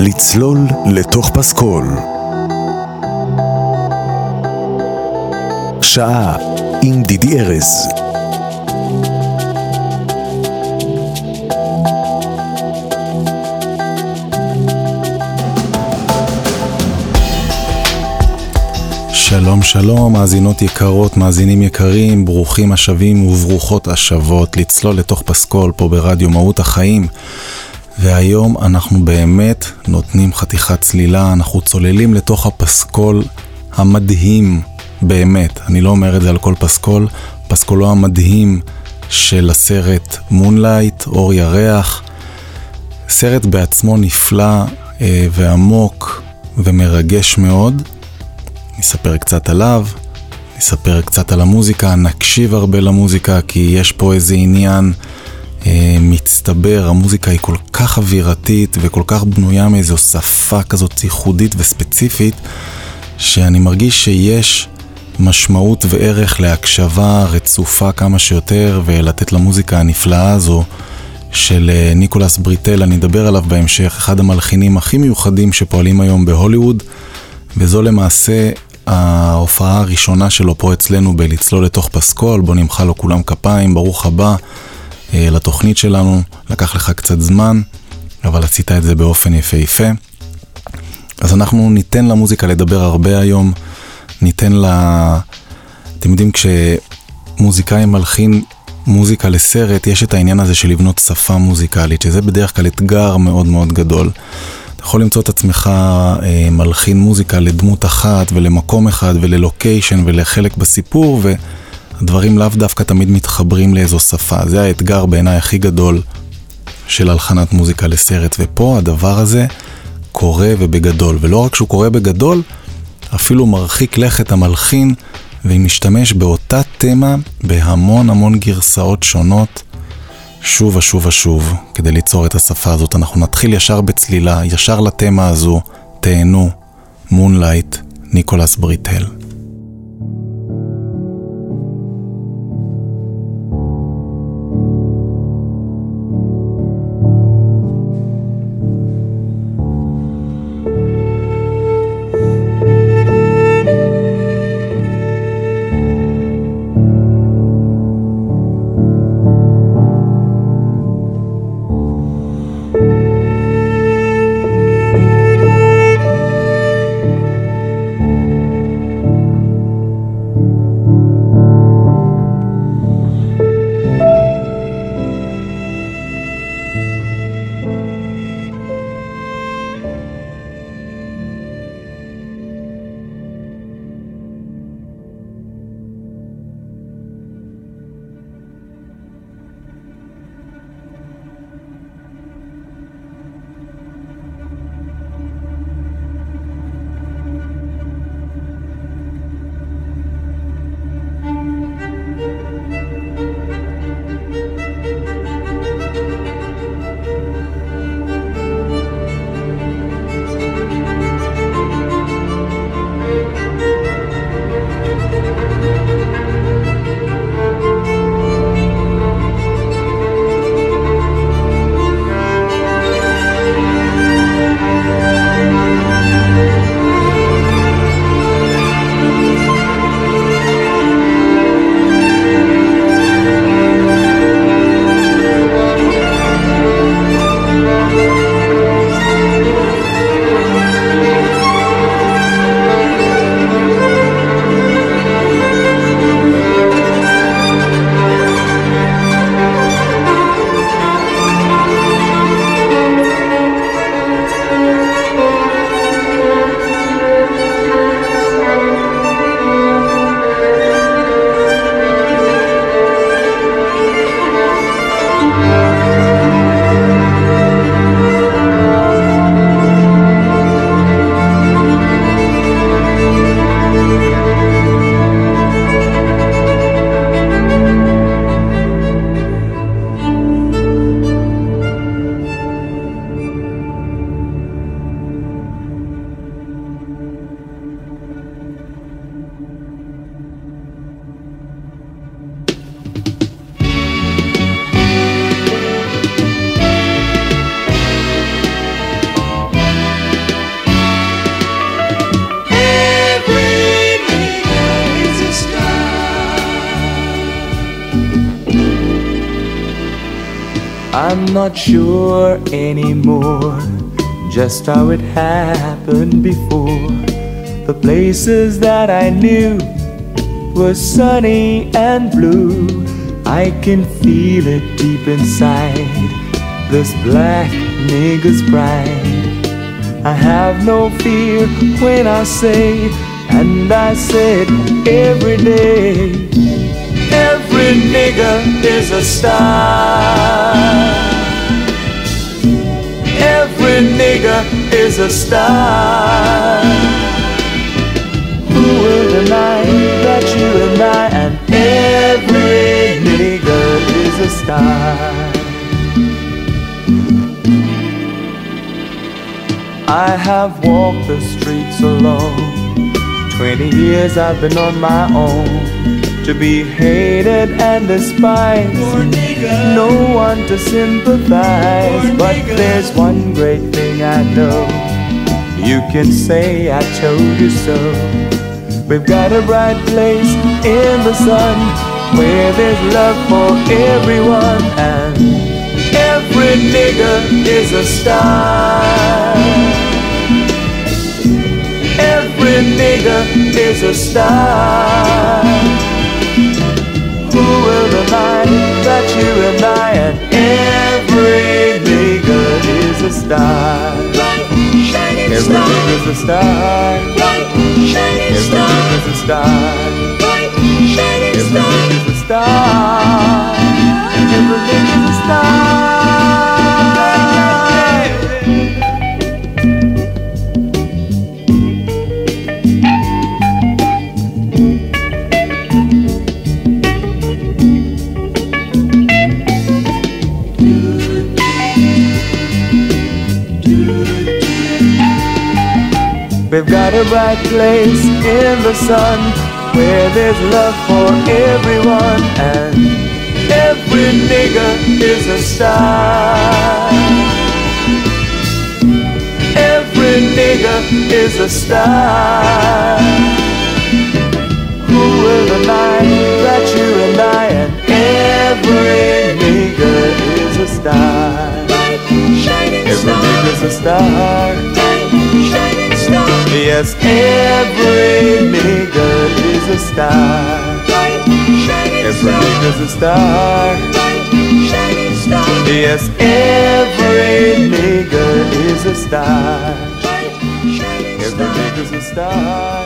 לצלול לתוך פסקול. שעה עם דידי ארז. שלום שלום, מאזינות יקרות, מאזינים יקרים, ברוכים השבים וברוכות השבות לצלול לתוך פסקול פה ברדיו מהות החיים. והיום אנחנו באמת נותנים חתיכת צלילה, אנחנו צוללים לתוך הפסקול המדהים, באמת, אני לא אומר את זה על כל פסקול, פסקולו המדהים של הסרט מונלייט, אור ירח, סרט בעצמו נפלא אה, ועמוק ומרגש מאוד. נספר קצת עליו, נספר קצת על המוזיקה, נקשיב הרבה למוזיקה כי יש פה איזה עניין מצטבר, המוזיקה היא כל כך אווירתית וכל כך בנויה מאיזו שפה כזאת ייחודית וספציפית, שאני מרגיש שיש משמעות וערך להקשבה רצופה כמה שיותר ולתת למוזיקה הנפלאה הזו של אה, ניקולס בריטל, אני אדבר עליו בהמשך, אחד המלחינים הכי מיוחדים שפועלים היום בהוליווד, וזו למעשה ההופעה הראשונה שלו פה אצלנו בלצלול לתוך פסקול, בוא נמחא לו כולם כפיים, ברוך הבא. אה, לתוכנית שלנו, לקח לך קצת זמן, אבל עשית את זה באופן יפהפה. אז אנחנו ניתן למוזיקה לדבר הרבה היום, ניתן לה... אתם יודעים, כשמוזיקאי מלחין מוזיקה לסרט, יש את העניין הזה של לבנות שפה מוזיקלית, שזה בדרך כלל אתגר מאוד מאוד גדול. אתה יכול למצוא את עצמך אה, מלחין מוזיקה לדמות אחת ולמקום אחד וללוקיישן ולחלק בסיפור והדברים לאו דווקא תמיד מתחברים לאיזו שפה. זה האתגר בעיניי הכי גדול של הלחנת מוזיקה לסרט ופה הדבר הזה קורה ובגדול ולא רק שהוא קורה בגדול, אפילו מרחיק לכת המלחין ומשתמש באותה תמה בהמון המון גרסאות שונות. שוב ושוב ושוב כדי ליצור את השפה הזאת. אנחנו נתחיל ישר בצלילה, ישר לתמה הזו, תהנו, מונלייט, ניקולס בריטל. Not sure anymore just how it happened before. The places that I knew were sunny and blue. I can feel it deep inside this black nigger's pride. I have no fear when I say, and I said every day. Every nigger is a star. Every nigger is a star. Who will deny that you and I and every nigger is a star? I have walked the streets alone. Twenty years I've been on my own to be hated and despised. No one to sympathize, but there's one great thing I know. You can say I told you so. We've got a bright place in the sun where there's love for everyone, and every nigger is a star. Every nigger is a star. Who will deny that you and I and every nigga is a star? Shining Every nigga's a star. Shining every nigga's a star. Every nigga's a star. Got a bright place in the sun where there's love for everyone and every nigger is a star. Every nigger is a star. Who will deny that you and I and every nigger is a star? Every nigger's a star. Yes, every nigga is a star. Every nigga's a star. Yes, every nigga is a star. Every nigga's a star.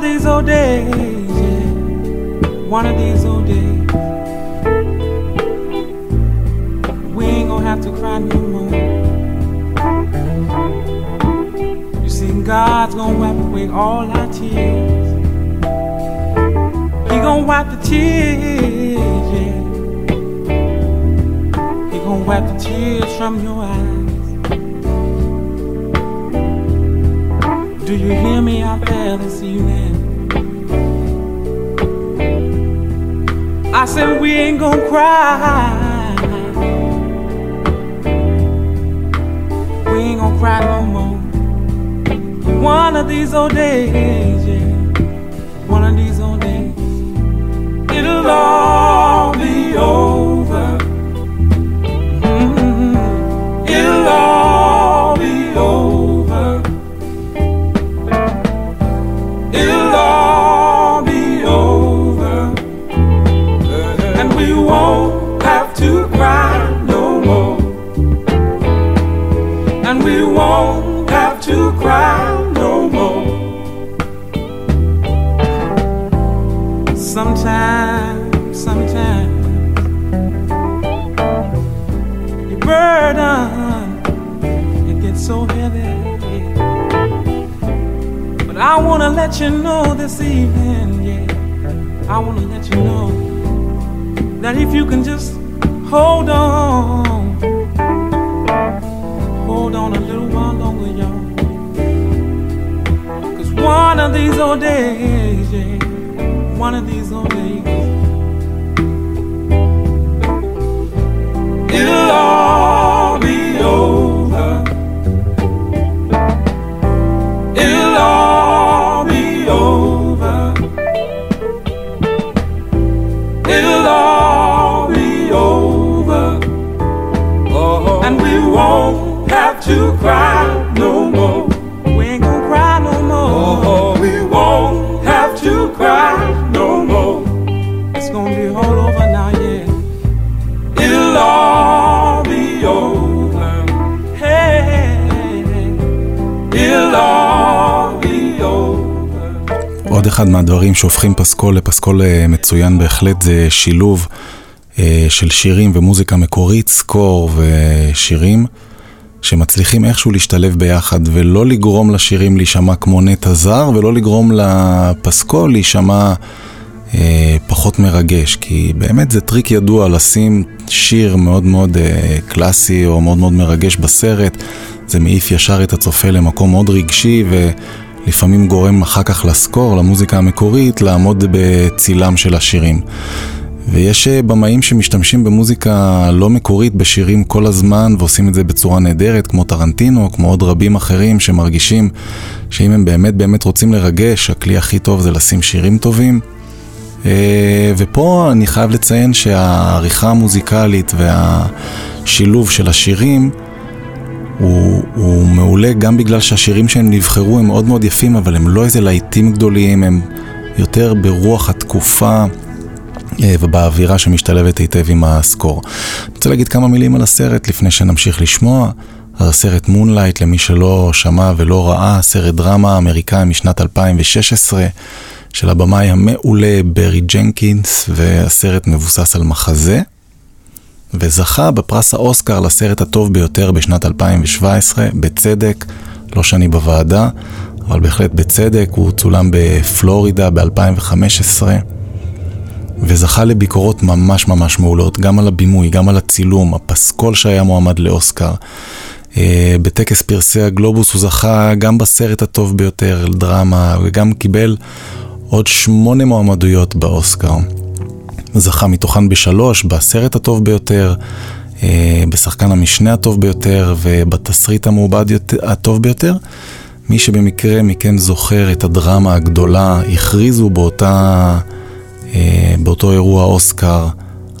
Of these old days, yeah. One of these old days. We ain't gonna have to cry no more. You see, God's gonna wipe away all our tears. He gonna wipe the tears, yeah. He gonna wipe the tears from your eyes. Do you hear me out there this evening? I said we ain't gonna cry. We ain't gonna cry no more. One of these old days, yeah. One of these old days, it'll all be over. Mm-hmm. It'll all Sometimes, sometimes, your burden it gets so heavy. But I wanna let you know this evening, yeah. I wanna let you know that if you can just hold on, one of these old days, אחד מהדברים שהופכים פסקול לפסקול אה, מצוין בהחלט זה שילוב אה, של שירים ומוזיקה מקורית, score ושירים שמצליחים איכשהו להשתלב ביחד ולא לגרום לשירים להישמע כמו נטע זר ולא לגרום לפסקול להישמע אה, פחות מרגש כי באמת זה טריק ידוע לשים שיר מאוד מאוד קלאסי או מאוד מאוד מרגש בסרט. זה מעיף ישר את הצופה למקום מאוד רגשי ולפעמים גורם אחר כך לסקור, למוזיקה המקורית, לעמוד בצילם של השירים. ויש אה, במאים שמשתמשים במוזיקה לא מקורית בשירים כל הזמן ועושים את זה בצורה נהדרת, כמו טרנטינו, כמו עוד רבים אחרים שמרגישים שאם הם באמת באמת רוצים לרגש, הכלי הכי טוב זה לשים שירים טובים. אה, ופה אני חייב לציין שהעריכה המוזיקלית והשילוב של השירים הוא, מעולה גם בגלל שהשירים שהם נבחרו הם מאוד מאוד יפים, אבל הם לא איזה להיטים גדולים, הם יותר ברוח התקופה אה, ובאווירה שמשתלבת היטב עם הסקור. אני רוצה להגיד כמה מילים על הסרט לפני שנמשיך לשמוע. הסרט מונלייט, למי שלא שמע ולא ראה, סרט דרמה אמריקאי משנת 2016 של הבמאי המעולה ברי ג'נקינס, והסרט מבוסס על מחזה. וזכה בפרס האוסקר לסרט הטוב ביותר בשנת 2017, בצדק, לא שאני בוועדה, אבל בהחלט בצדק, הוא צולם בפלורידה ב-2015, וזכה לביקורות ממש ממש מעולות, גם על הבימוי, גם על הצילום, הפסקול שהיה מועמד לאוסקר. אה, בטקס פרסי הגלובוס הוא זכה גם בסרט הטוב ביותר, דרמה, וגם קיבל עוד שמונה מועמדויות באוסקר. זכה מתוכן בשלוש, בסרט הטוב ביותר, אה, בשחקן המשנה הטוב ביותר ובתסריט המעובד הטוב ביותר. מי שבמקרה מכם זוכר את הדרמה הגדולה, הכריזו באותה, אה, באותו אירוע אוסקר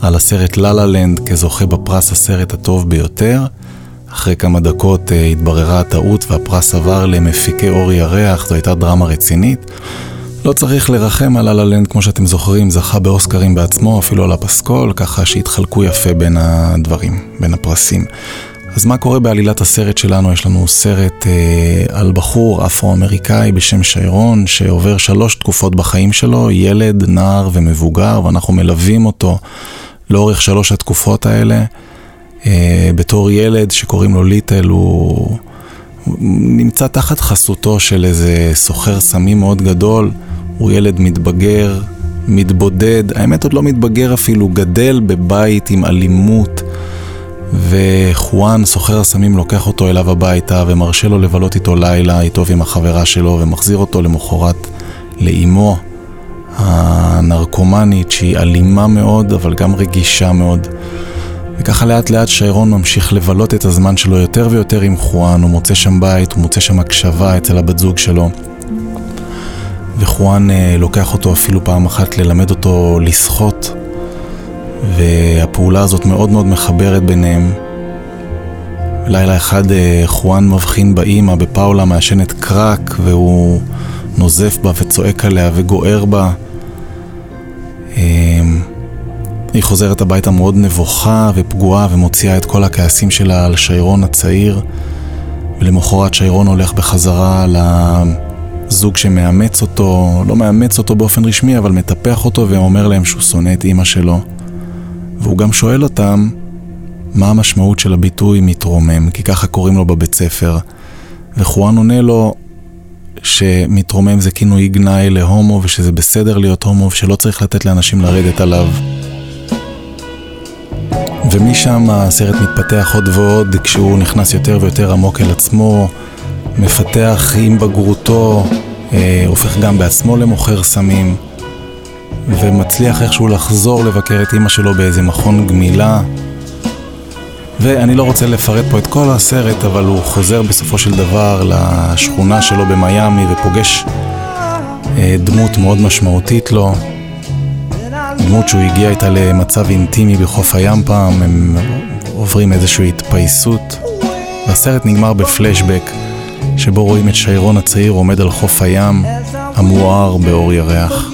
על הסרט לה לה לנד כזוכה בפרס הסרט הטוב ביותר. אחרי כמה דקות אה, התבררה הטעות והפרס עבר למפיקי אור ירח, זו הייתה דרמה רצינית. לא צריך לרחם על הללנד, כמו שאתם זוכרים, זכה באוסקרים בעצמו, אפילו על הפסקול, ככה שהתחלקו יפה בין הדברים, בין הפרסים. אז מה קורה בעלילת הסרט שלנו? יש לנו סרט אה, על בחור אפרו-אמריקאי בשם שיירון, שעובר שלוש תקופות בחיים שלו, ילד, נער ומבוגר, ואנחנו מלווים אותו לאורך שלוש התקופות האלה. אה, בתור ילד שקוראים לו ליטל, הוא, נמצא תחת חסותו של איזה סוחר סמים מאוד גדול, הוא ילד מתבגר, מתבודד, האמת עוד לא מתבגר אפילו, גדל בבית עם אלימות. וחואן, סוחר הסמים, לוקח אותו אליו הביתה ומרשה לו לבלות איתו לילה, איתו ועם החברה שלו, ומחזיר אותו למחרת לאימו הנרקומנית, שהיא אלימה מאוד, אבל גם רגישה מאוד. וככה לאט לאט שיירון ממשיך לבלות את הזמן שלו יותר ויותר עם חואן, הוא מוצא שם בית, הוא מוצא שם הקשבה אצל הבת זוג שלו. וחואן אה, לוקח אותו אפילו פעם אחת ללמד אותו לשחות, והפעולה הזאת מאוד מאוד מחברת ביניהם. לילה אחד אה, חואן מבחין באימא, בפאולה, מעשנת קרק, והוא נוזף בה וצועק עליה וגוער בה. אמ, היא חוזרת הביתה מאוד נבוכה ופגועה ומוציאה את כל הכעסים שלה על שיירון הצעיר. ולמחרת שיירון הולך בחזרה לזוג שמאמץ אותו, לא מאמץ אותו באופן רשמי, אבל מטפח אותו ואומר להם שהוא שונא את אימא שלו. והוא גם שואל אותם מה המשמעות של הביטוי מתרומם, כי ככה קוראים לו בבית ספר. וחואן עונה לו שמתרומם זה כינוי גנאי להומו ושזה בסדר להיות הומו ושלא צריך לתת לאנשים לרדת עליו. ומשם הסרט מתפתח עוד ועוד כשהוא נכנס יותר ויותר עמוק אל עצמו, מפתח עם בגרותו, אה, הופך גם בעצמו למוכר סמים. ומצליח איכשהו לחזור לבקר את אימא שלו באיזה מכון גמילה. ואני לא רוצה לפרט פה את כל הסרט, אבל הוא חוזר בסופו של דבר לשכונה שלו במיאמי ופוגש אה, דמות מאוד משמעותית לו. דמות שהוא הגיע איתה למצב אינטימי בחוף הים פעם, הם עוברים איזושהי התפייסות. והסרט נגמר בפלשבק, שבו רואים את שיירון הצעיר עומד על חוף הים, המואר באור ירח.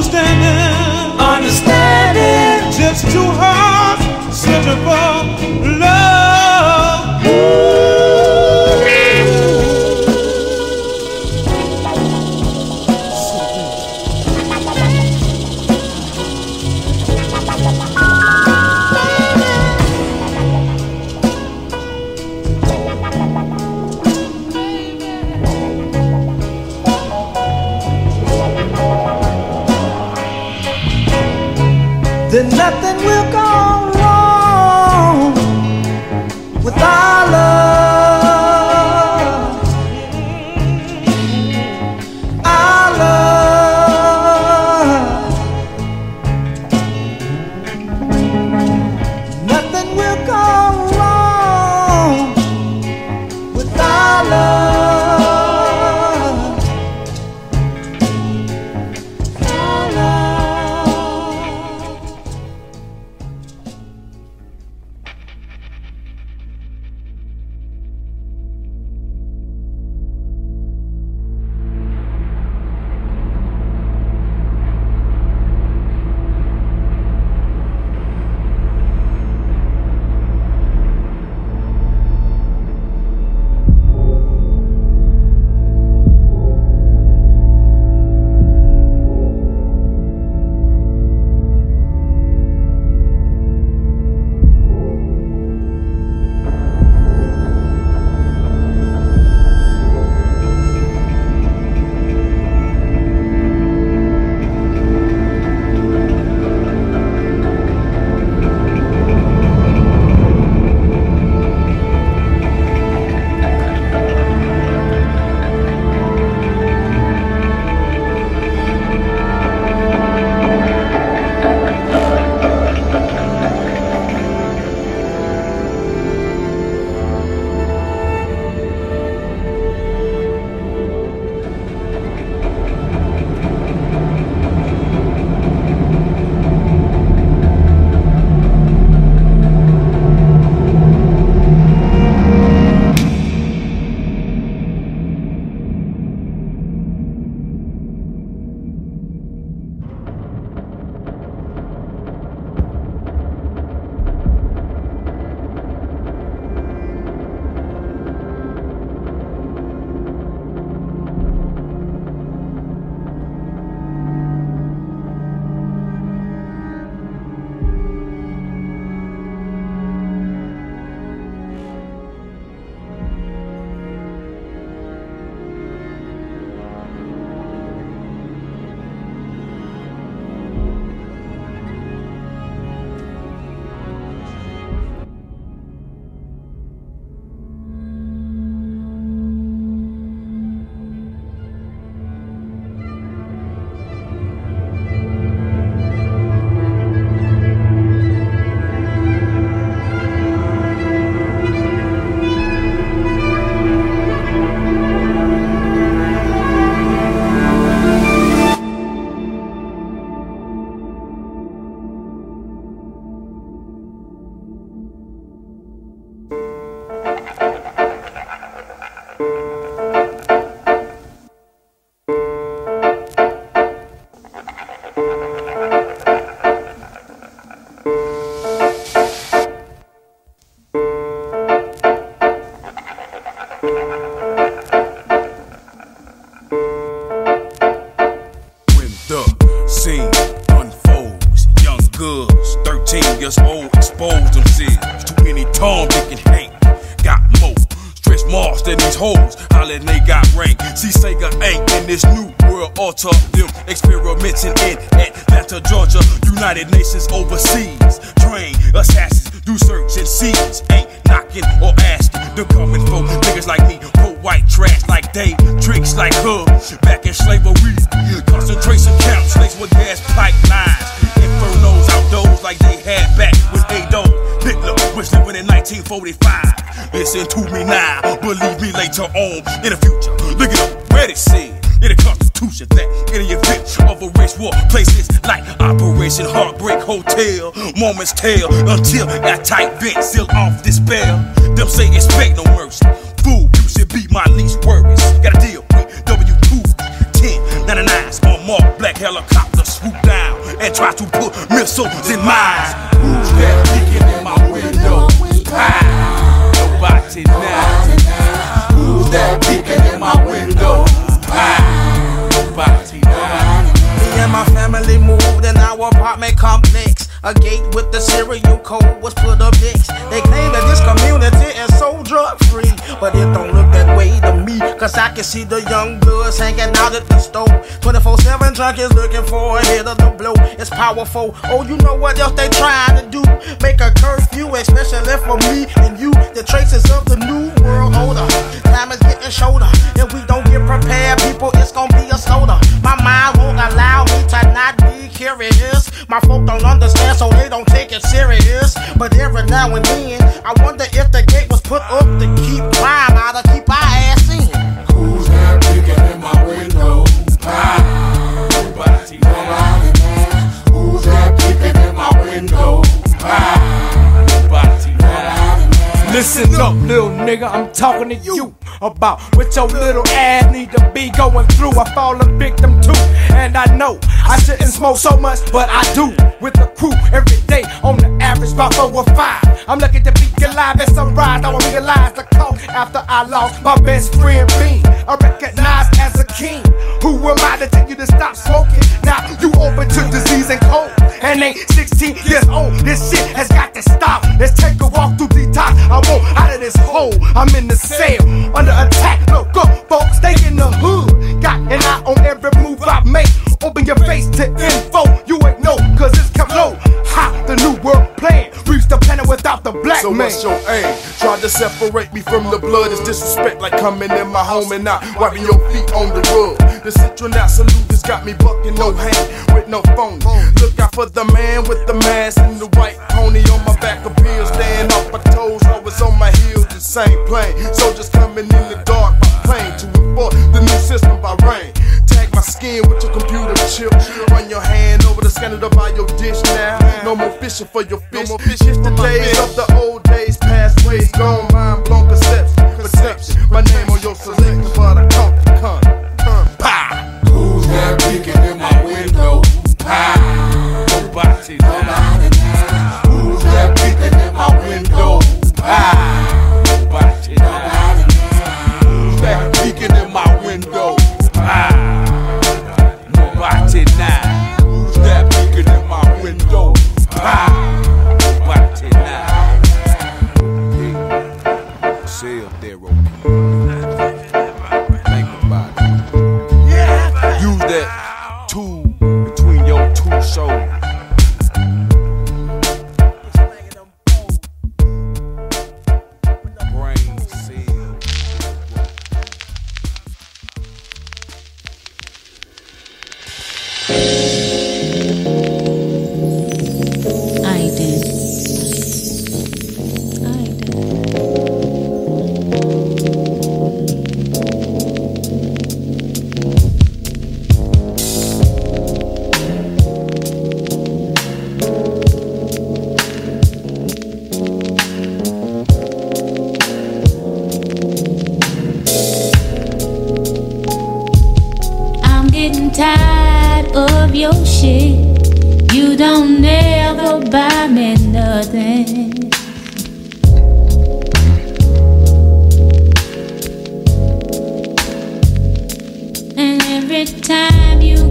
understand. Tight vent seal off this spell. Them say expect no mercy. Fool, you should be my least worries. Got a deal with W2 1099s on mark black helicopter swoop down and try to put missiles in mines. Who's that peeking in my window? Pow! Nobody now. Who's that peeking in my window? Nobody now. Me and my family moved in our apartment complex. A gate with the serial code was put up next. They claim that this community is so drug free, but it don't look that way to me. Cause I can see the young bloods hanging out at the store. 24 7 junkies looking for a hit of the blow. It's powerful. Oh, you know what else they trying to do? Make a curfew, especially for me and you. The traces of the new world order. Time is getting shorter. If we don't get prepared, people, it's gonna be a slaughter. My mind won't allow curious. My folk don't understand, so they don't take it serious. But every now and then, I wonder if the gate was put up to keep crime out of keep our ass in. Who's that peeking in my window? Nobody now. Who's that peeking in my window? Pow! Listen up, little nigga, I'm talking to you about what your little ass need to be going through. I fall a victim too, and I know I shouldn't smoke so much, but I do. With the crew every day on the average about four or five. I'm lucky to be alive at sunrise. I will realize the cost after I lost my best friend Bean. I recognize as a king. Who am I to tell you to stop smoking? Now you open to disease and cold, and ain't 16 years old. This shit has got to stop. Let's take a walk through detox. I out of this hole. I'm in the cell under attack. Look up, folks, stay in the hood. Got an eye on every move I make. Open your face to info. You ain't know, cause it's kept low. Ha, the new world plan. Reach the planet without the black So man. what's your aim? Try to separate me from the blood It's disrespect like coming in my home and not wiping your feet on the rug. The citronat salute has got me bucking no hand with no phone. Look out for the man with the mask and the white pony on my same plane. Soldiers coming in the dark by plane to enforce the new system by rain. Tag my skin with your computer chip. Run your hand over the scanner to buy your dish now. No more fishing for your fish. No more fishing the days of the old And every time you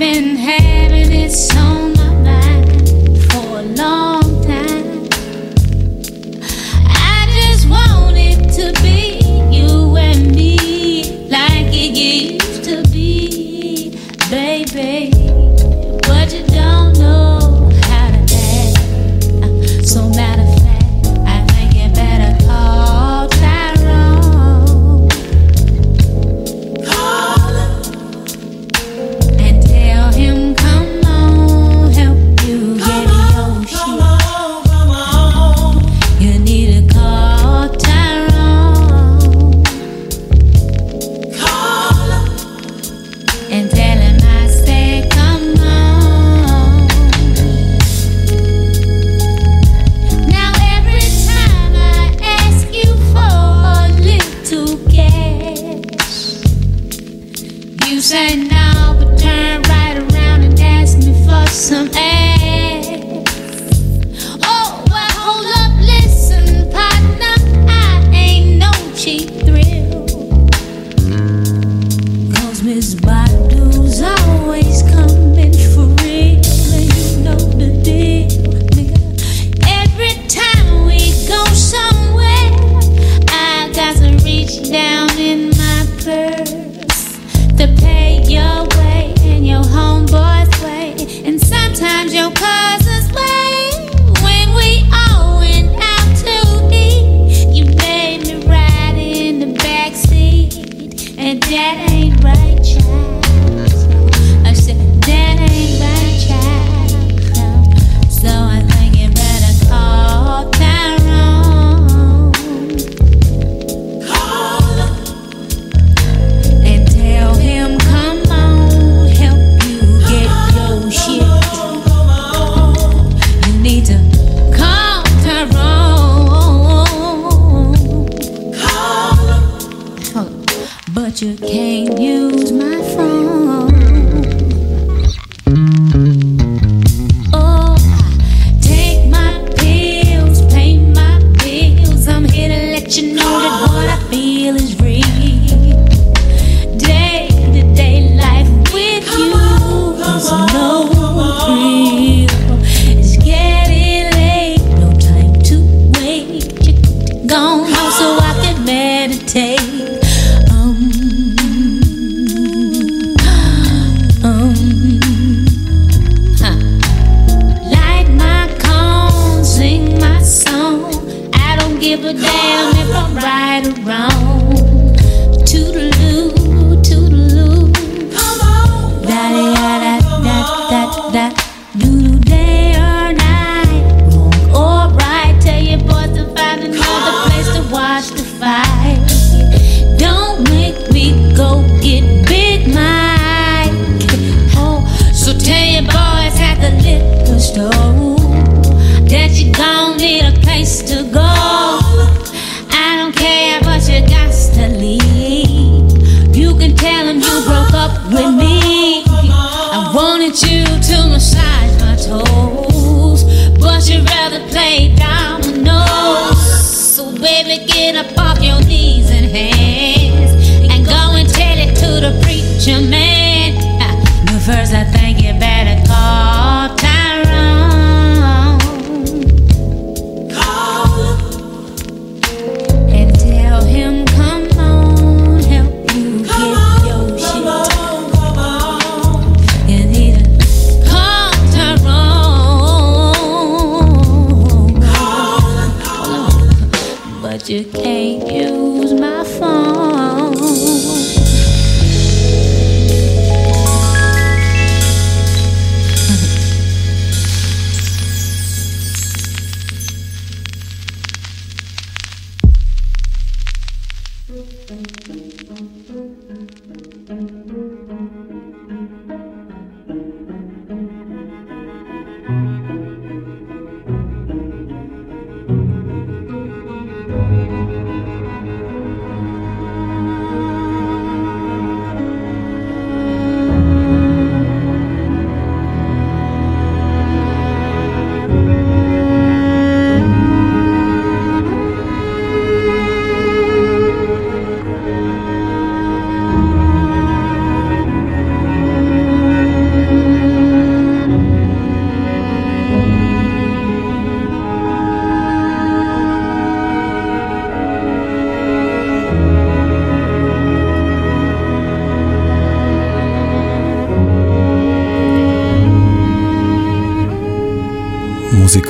I've been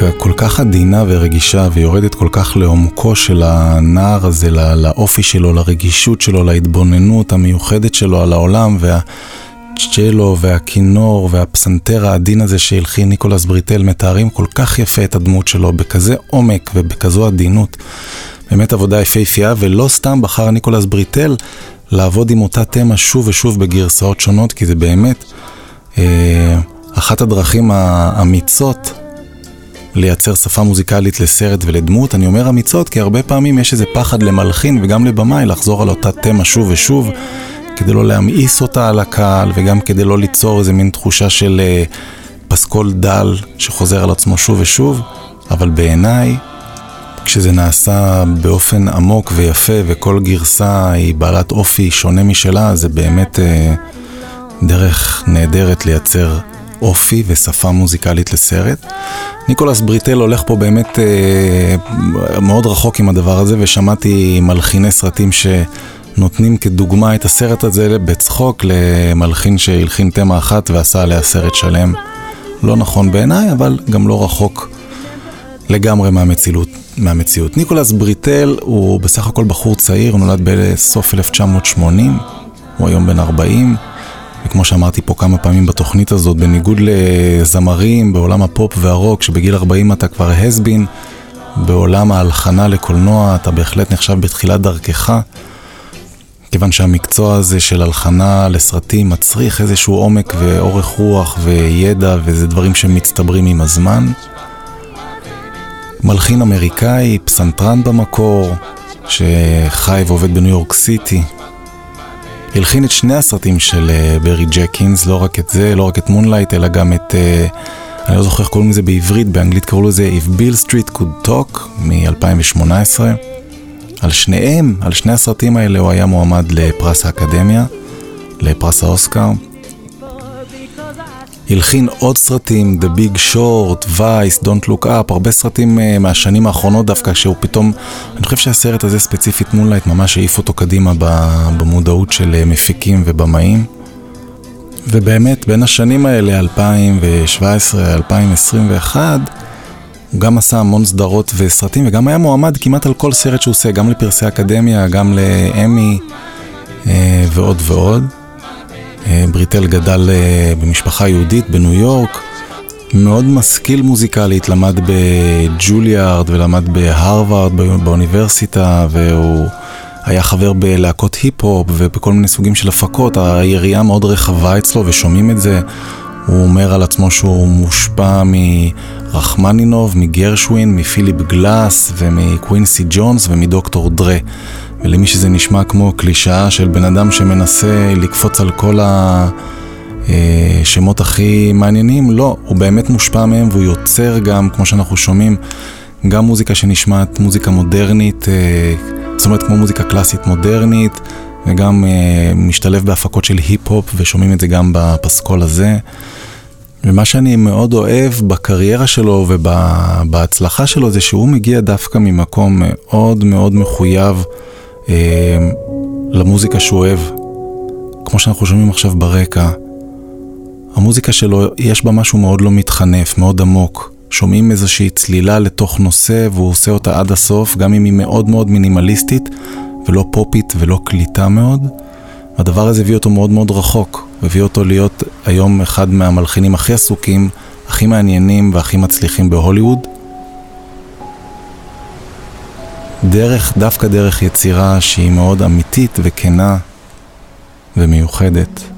מוזיקה כל כך עדינה ורגישה ויורדת כל כך לעומקו של הנער הזה, לא- לאופי שלו, לרגישות שלו, להתבוננות המיוחדת שלו על העולם והצ'לו והכינור והפסנתר העדין הזה שהלחין ניקולס בריטל מתארים כל כך יפה את הדמות שלו בכזה עומק ובכזו עדינות. באמת עבודה יפהפייה ולא סתם בחר ניקולס בריטל לעבוד עם אותה תמה שוב ושוב בגרסאות שונות כי זה באמת אה, אחת הדרכים האמיצות לייצר שפה מוזיקלית לסרט ולדמות. אני אומר אמיצות כי הרבה פעמים יש איזה פחד למלחין וגם לבמאי לחזור על אותה תמה שוב ושוב, כדי לא להמאיס אותה על הקהל וגם כדי לא ליצור איזה מין תחושה של אה, פסקול דל שחוזר על עצמו שוב ושוב, אבל בעיניי, כשזה נעשה באופן עמוק ויפה וכל גרסה היא בעלת אופי שונה משלה, זה באמת אה, דרך נהדרת לייצר אופי ושפה מוזיקלית לסרט. ניקולס בריטל הולך פה באמת אה, מאוד רחוק עם הדבר הזה, ושמעתי מלחיני סרטים שנותנים כדוגמה את הסרט הזה בצחוק למלחין שהלחין תמה אחת ועשה עליה סרט שלם. לא נכון בעיניי, אבל גם לא רחוק לגמרי מהמציאות. מהמציאות. ניקולס בריטל הוא בסך הכל בחור צעיר, הוא נולד בסוף 1980, הוא היום בן 40. וכמו שאמרתי פה כמה פעמים בתוכנית הזאת, בניגוד לזמרים בעולם הפופ והרוק, שבגיל 40 אתה כבר הסבין, בעולם ההלחנה לקולנוע אתה בהחלט נחשב בתחילת דרכך, כיוון שהמקצוע הזה של הלחנה לסרטים מצריך איזשהו עומק ואורך רוח וידע, וזה דברים שמצטברים עם הזמן. מלחין אמריקאי, פסנתרן במקור, שחי ועובד בניו יורק סיטי, הלחין את שני הסרטים של אה, בארי ג'נקינס, לא רק את זה, לא רק את Moonlight, אלא גם את, אה, אני לא זוכר איך קוראים לזה בעברית, באנגלית קראו לזה If Beale Street Could Talk מ-2018. על שניהם, על שני הסרטים האלה הוא היה מועמד לפרס האקדמיה, לפרס האוסקר. הלחין עוד סרטים, The Big Short, Vice, Don't Look Up, הרבה סרטים אה, מהשנים האחרונות דווקא, שהוא פתאום, אני חושב שהסרט הזה ספציפית מונלייט ממש העיף אותו קדימה במודעות של uh, מפיקים ובמאים. ובאמת, בין השנים האלה, 2017-2021, הוא גם עשה המון סדרות וסרטים, וגם היה מועמד כמעט על כל סרט שהוא עושה, גם לפרסי אקדמיה, גם לאמי uh, ועוד ועוד. אה, בריטל גדל אה, במשפחה יהודית בניו יורק, מאוד משכיל מוזיקלית, למד בג'וליארד ולמד בהרווארד באוניברסיטה, והוא היה חבר בלהקות היפ-הופ ובכל מיני סוגים של הפקות, היריעה מאוד רחבה אצלו ושומעים את זה. הוא אומר על עצמו שהוא מושפע מרחמנינוב, מגרשווין, מפיליפ גלאס ומקווינסי ג'ונס ומדוקטור דרה. ולמי שזה נשמע כמו קלישאה של בן אדם שמנסה לקפוץ על כל השמות הכי מעניינים, לא, הוא באמת מושפע מהם והוא יוצר גם, כמו שאנחנו שומעים, גם מוזיקה שנשמעת מוזיקה מודרנית, אה, זאת אומרת כמו מוזיקה קלאסית מודרנית, וגם אה, משתלב בהפקות של היפ-הופ, ושומעים את זה גם בפסקול הזה. ומה שאני מאוד אוהב בקריירה שלו ובהצלחה שלו זה שהוא מגיע דווקא ממקום מאוד מאוד מחויב אה, למוזיקה שהוא אוהב. כמו שאנחנו שומעים עכשיו ברקע, המוזיקה שלו יש בה משהו מאוד לא מתחנף, מאוד עמוק. שומעים איזושהי צלילה לתוך נושא והוא עושה אותה עד הסוף, גם אם היא מאוד מאוד מינימליסטית ולא פופית ולא קליטה מאוד. הדבר הזה הביא אותו מאוד מאוד רחוק, הביא אותו להיות היום אחד מהמלחינים הכי עסוקים, הכי מעניינים והכי מצליחים בהוליווד. דרך, דווקא דרך יצירה שהיא מאוד אמיתית וכנה ומיוחדת.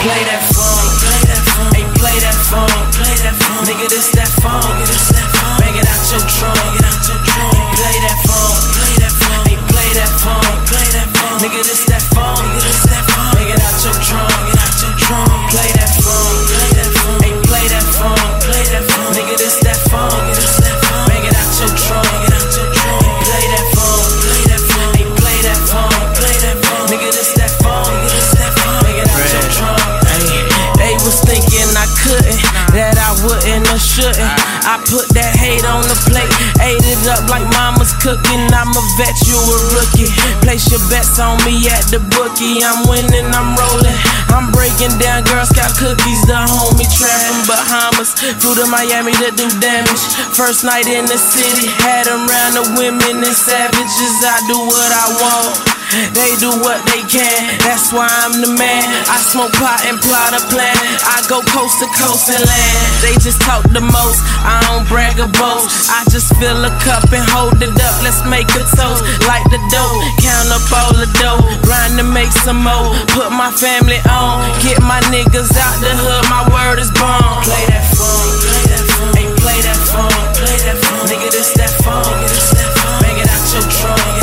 Play that phone. Hey, play that phone. Nigga, this that phone. Bang it out your trunk. Play that phone. Hey, play that phone. Nigga, this that phone. On the plate, ate it up like mama's cooking. I'm a vet, you a rookie. Place your bets on me at the bookie. I'm winning, I'm rolling. I'm breaking down Girl Scout cookies, the homie trap from Bahamas. Flew to Miami to do damage. First night in the city, had around the women and savages. I do what I want. They do what they can, that's why I'm the man. I smoke pot and plot a plan. I go coast to coast and land. They just talk the most, I don't brag or boast. I just fill a cup and hold it up. Let's make a toast. Light the dough, count up all the dough. Grind to make some more. Put my family on, get my niggas out the hood. My word is born. Play that phone, play that phone, hey, play that phone. Nigga, this that phone. Bang it out your trunk.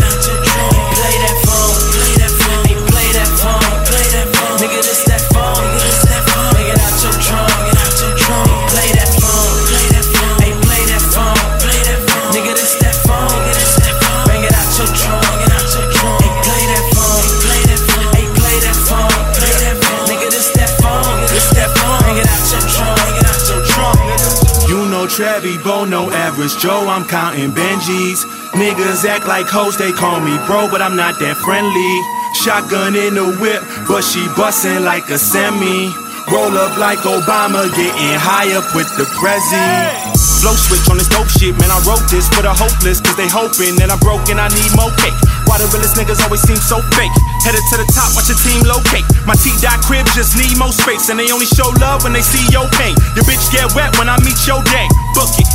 Trevi, Bo, no average Joe, I'm counting Benjis. Niggas act like hoes, they call me bro, but I'm not that friendly. Shotgun in the whip, but she bustin' like a semi. Roll up like Obama, getting high up with the prezi. Flow switch on this dope shit, man. I wrote this for the hopeless, cause they hoping that I'm broken, I need more cake. Why the realest niggas always seem so fake? Headed to the top, watch your team locate. My T dot crib just need more space, and they only show love when they see your pain. Your bitch get wet when I meet your gang. Book it.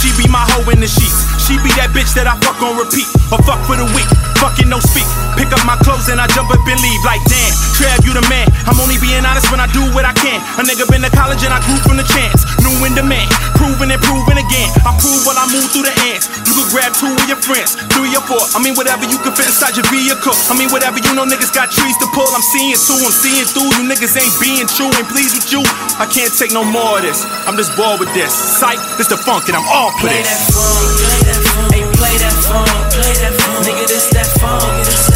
She be my hoe in the sheets. She be that bitch that I fuck on repeat. Or fuck for the week. Fucking no speak. Pick up my clothes and I jump up and leave. Like damn, Trav, you the man. I'm only being honest when I do what I can. A nigga been to college and I grew from the chance. New in demand. Proving and proving again. I prove while I move through the ants. You could grab two of your friends. Three or four. I mean whatever you can fit inside your vehicle. I mean whatever you know niggas got trees to pull. I'm seeing too. I'm seeing through. You niggas ain't being true. Ain't pleased with you. I can't take no more of this. I'm just bored with this. Psych, this the funk and I'm all for Play this. that phone, hey, play that phone, nigga, this that phone,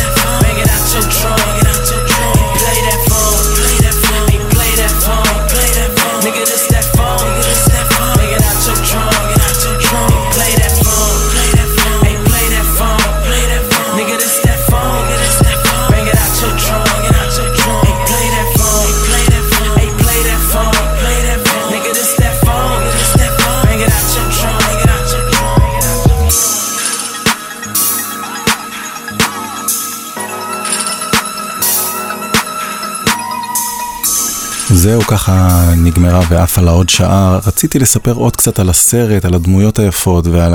זהו, ככה נגמרה ועפה לה עוד שעה. רציתי לספר עוד קצת על הסרט, על הדמויות היפות ועל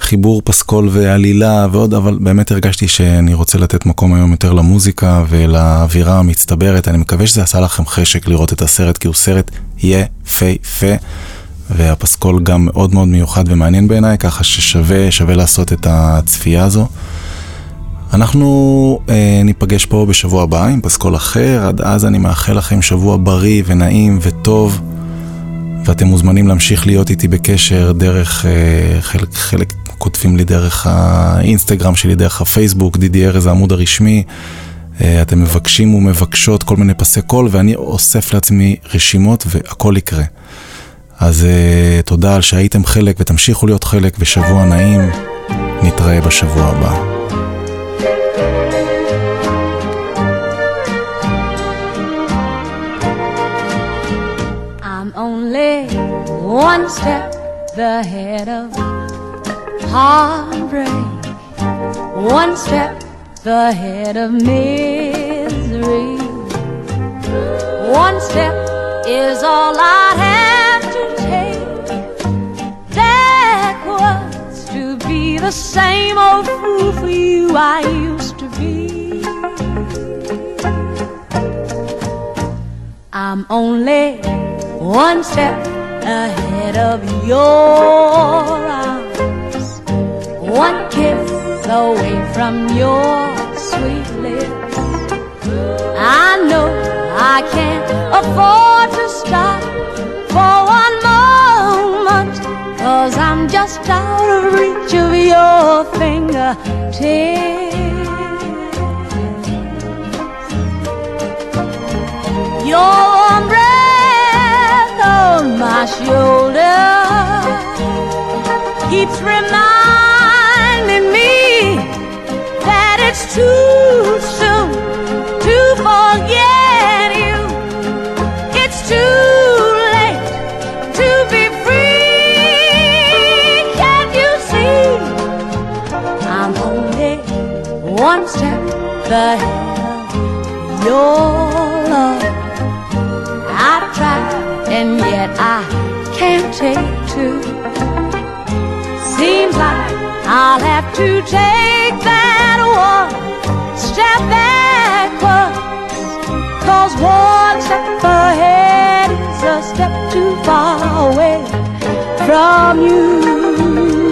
החיבור פסקול ועלילה ועוד, אבל באמת הרגשתי שאני רוצה לתת מקום היום יותר למוזיקה ולאווירה המצטברת. אני מקווה שזה עשה לכם חשק לראות את הסרט, כי הוא סרט יפהפה. והפסקול גם מאוד מאוד מיוחד ומעניין בעיניי, ככה ששווה שווה לעשות את הצפייה הזו. אנחנו אה, ניפגש פה בשבוע הבא עם פסקול אחר, עד אז אני מאחל לכם שבוע בריא ונעים וטוב, ואתם מוזמנים להמשיך להיות איתי בקשר דרך, אה, חלק, חלק כותבים לי דרך האינסטגרם שלי, דרך הפייסבוק, דידי ארז העמוד הרשמי, אה, אתם מבקשים ומבקשות כל מיני פסי קול, ואני אוסף לעצמי רשימות והכל יקרה. אז אה, תודה על שהייתם חלק ותמשיכו להיות חלק, ושבוע נעים, נתראה בשבוע הבא. One step the head of heartbreak, one step the head of misery. One step is all I have to take backwards to be the same old fool for you I used to be. I'm only one step ahead of your arms, one kiss away from your sweet lips. I know I can't afford to stop for one moment, cause I'm just out of reach of your fingertips. Your my shoulder keeps reminding me that it's too soon to forget you. It's too late to be free. Can't you see? I'm only one step ahead of and yet I can't take two. Seems like I'll have to take that one step backwards. Cause one step ahead is a step too far away from you.